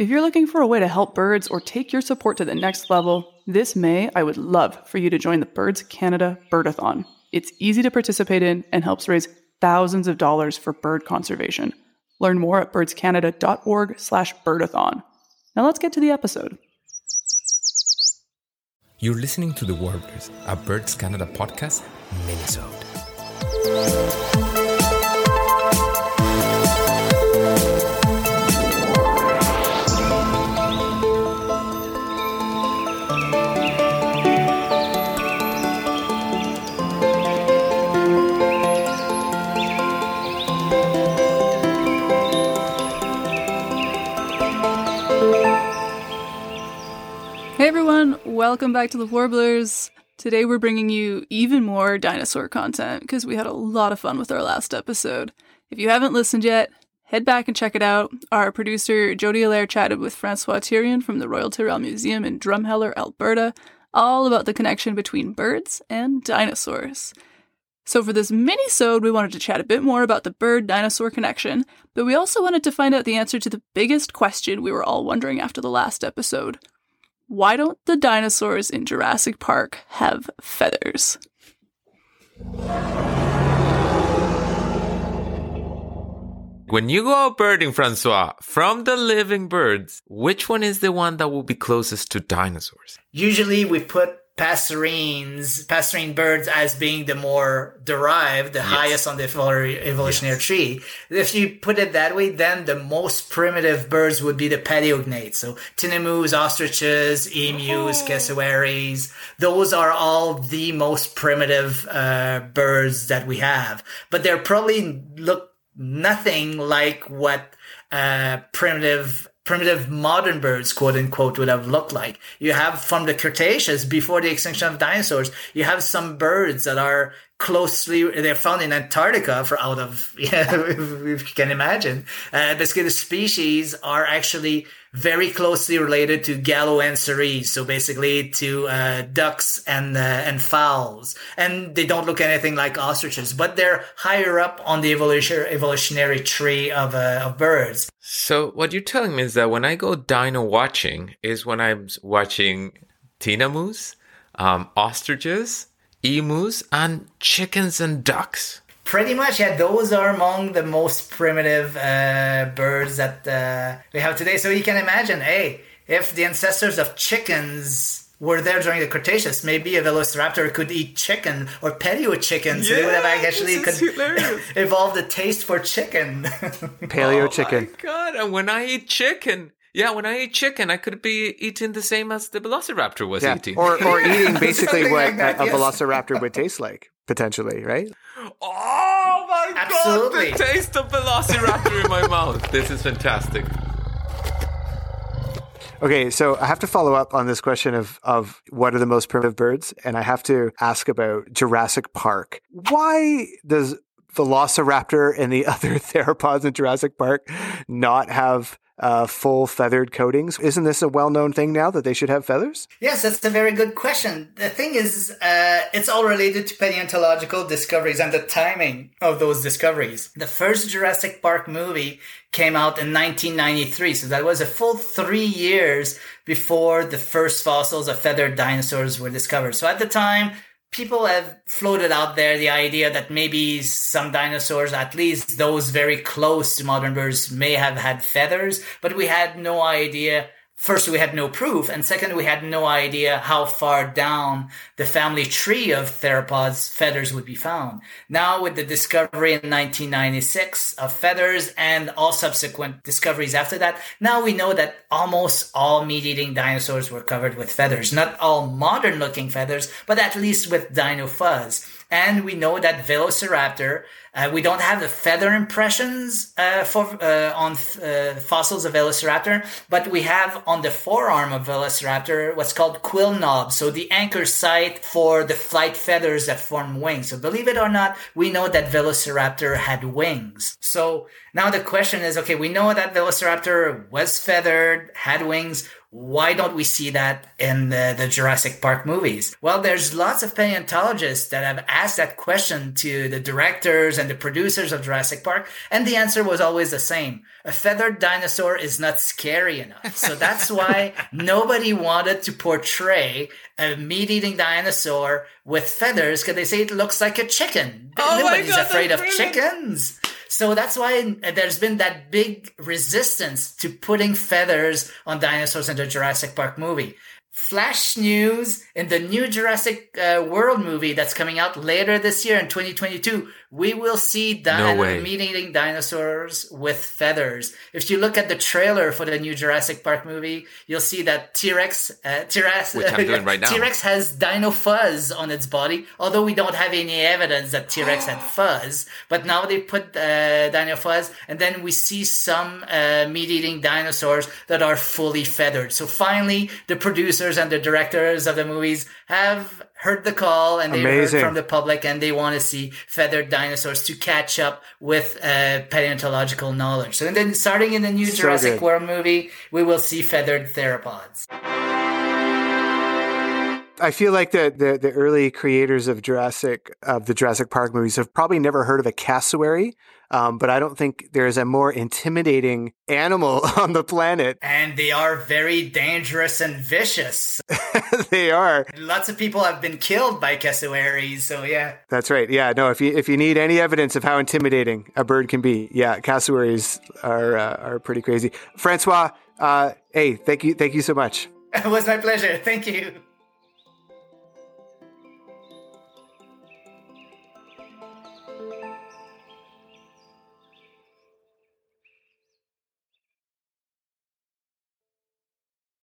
If you're looking for a way to help birds or take your support to the next level, this May I would love for you to join the Birds Canada Birdathon. It's easy to participate in and helps raise thousands of dollars for bird conservation. Learn more at birdscanada.org/birdathon. Now let's get to the episode. You're listening to The Warblers, a Birds Canada podcast, minisode. Welcome back to the Warblers. Today we're bringing you even more dinosaur content because we had a lot of fun with our last episode. If you haven't listened yet, head back and check it out. Our producer Jody Allair chatted with Francois Therrien from the Royal Tyrrell Museum in Drumheller, Alberta, all about the connection between birds and dinosaurs. So for this mini-sode, we wanted to chat a bit more about the bird-dinosaur connection, but we also wanted to find out the answer to the biggest question we were all wondering after the last episode. Why don't the dinosaurs in Jurassic Park have feathers? When you go out birding, Francois, from the living birds, which one is the one that will be closest to dinosaurs? Usually we put passerines, passerine birds as being the more derived, the highest on the evolu- evolutionary tree. If you put it that way, then the most primitive birds would be the paleognaths. So tinamous, ostriches, emus, cassowaries. Those are all the most primitive uh, birds that we have. But they're probably look nothing like what uh, primitive primitive modern birds, quote unquote, would have looked like. You have from the Cretaceous before the extinction of dinosaurs, you have some birds that are closely they're found in Antarctica for out of yeah, if you can imagine. Uh, basically, the species are actually very closely related to Galloanseres, so basically to uh, ducks and uh, and fowls, and they don't look anything like ostriches, but they're higher up on the evolution, evolutionary tree of uh, of birds. So what you're telling me is that when I go dino watching is when I'm watching tinamous, um, ostriches, emus, and chickens and ducks. Pretty much, yeah. Those are among the most primitive uh, birds that uh, we have today. So you can imagine, hey, if the ancestors of chickens were there during the Cretaceous, maybe a Velociraptor could eat chicken or paleo chicken, so they would have actually could is hilarious. evolved a taste for chicken. Paleo Oh chicken. My God, and when I eat chicken, yeah, when I eat chicken, I could be eating the same as the Velociraptor was Yeah. eating. Or, or eating basically what like that, a, a yes. velociraptor would taste like, potentially, right? oh my Absolutely. God, the taste of Velociraptor in my mouth. This is fantastic. Okay, so I have to follow up on this question of, of what are the most primitive birds, and I have to ask about Jurassic Park. Why does Velociraptor and the other theropods in Jurassic Park not have uh, full feathered coatings? Isn't this a well known thing now that they should have feathers? Yes, that's a very good question. The thing is, uh, it's all related to paleontological discoveries and the timing of those discoveries. The first Jurassic Park movie came out in 1993, so that was a full three years before the first fossils of feathered dinosaurs were discovered. So at the time, people have floated out there the idea that maybe some dinosaurs, at least those very close to modern birds, may have had feathers, but we had no idea. First, we had no proof, and second, we had no idea how far down the family tree of theropods feathers would be found. Now, with the discovery in 1996 of feathers and all subsequent discoveries after that, now we know that almost all meat-eating dinosaurs were covered with feathers. Not all modern-looking feathers, but at least with dino fuzz. And we know that Velociraptor, uh, we don't have the feather impressions uh, for uh, on uh, fossils of Velociraptor, but we have on the forearm of Velociraptor what's called quill knobs, so the anchor site for the flight feathers that form wings. So believe it or not, we know that Velociraptor had wings. So now the question is, okay, we know that Velociraptor was feathered, had wings. Why don't we see that in the, the, Jurassic Park movies? Well, there's lots of paleontologists that have asked that question to the directors and the producers of Jurassic Park, and the answer was always the same. A feathered dinosaur is not scary enough. So that's why nobody wanted to portray a meat eating dinosaur with feathers because they say it looks like a chicken. Oh Nobody's God, afraid of chickens. So that's why there's been that big resistance to putting feathers on dinosaurs in the Jurassic Park movie. Flash news in the new Jurassic uh, World movie that's coming out later this year in 2022, we will see di- No way. meat eating dinosaurs with feathers. If you look at the trailer for the new Jurassic Park movie, you'll see that T Rex, uh, T-Rex, Which I'm doing right now. T-Rex has dino fuzz on its body, although we don't have any evidence that T-Rex had fuzz. But now they put uh, dino fuzz, and then we see some uh, meat-eating dinosaurs that are fully feathered. So finally, the producers and the directors of the movies have heard the call, and they heard from the public, and they want to see feathered dinosaurs to catch up with uh, paleontological knowledge. So then, starting in the new So Jurassic good. World movie, we will see feathered theropods. I feel like the, the the early creators of Jurassic of the Jurassic Park movies have probably never heard of a cassowary, um, but I don't think there's a more intimidating animal on the planet. And they are very dangerous and vicious. they are. Lots of people have been killed by cassowaries, so yeah. That's right. Yeah. No. If you if you need any evidence of how intimidating a bird can be, yeah, cassowaries are uh, are pretty crazy. Francois, uh, hey, thank you, thank you so much. It was my pleasure. Thank you.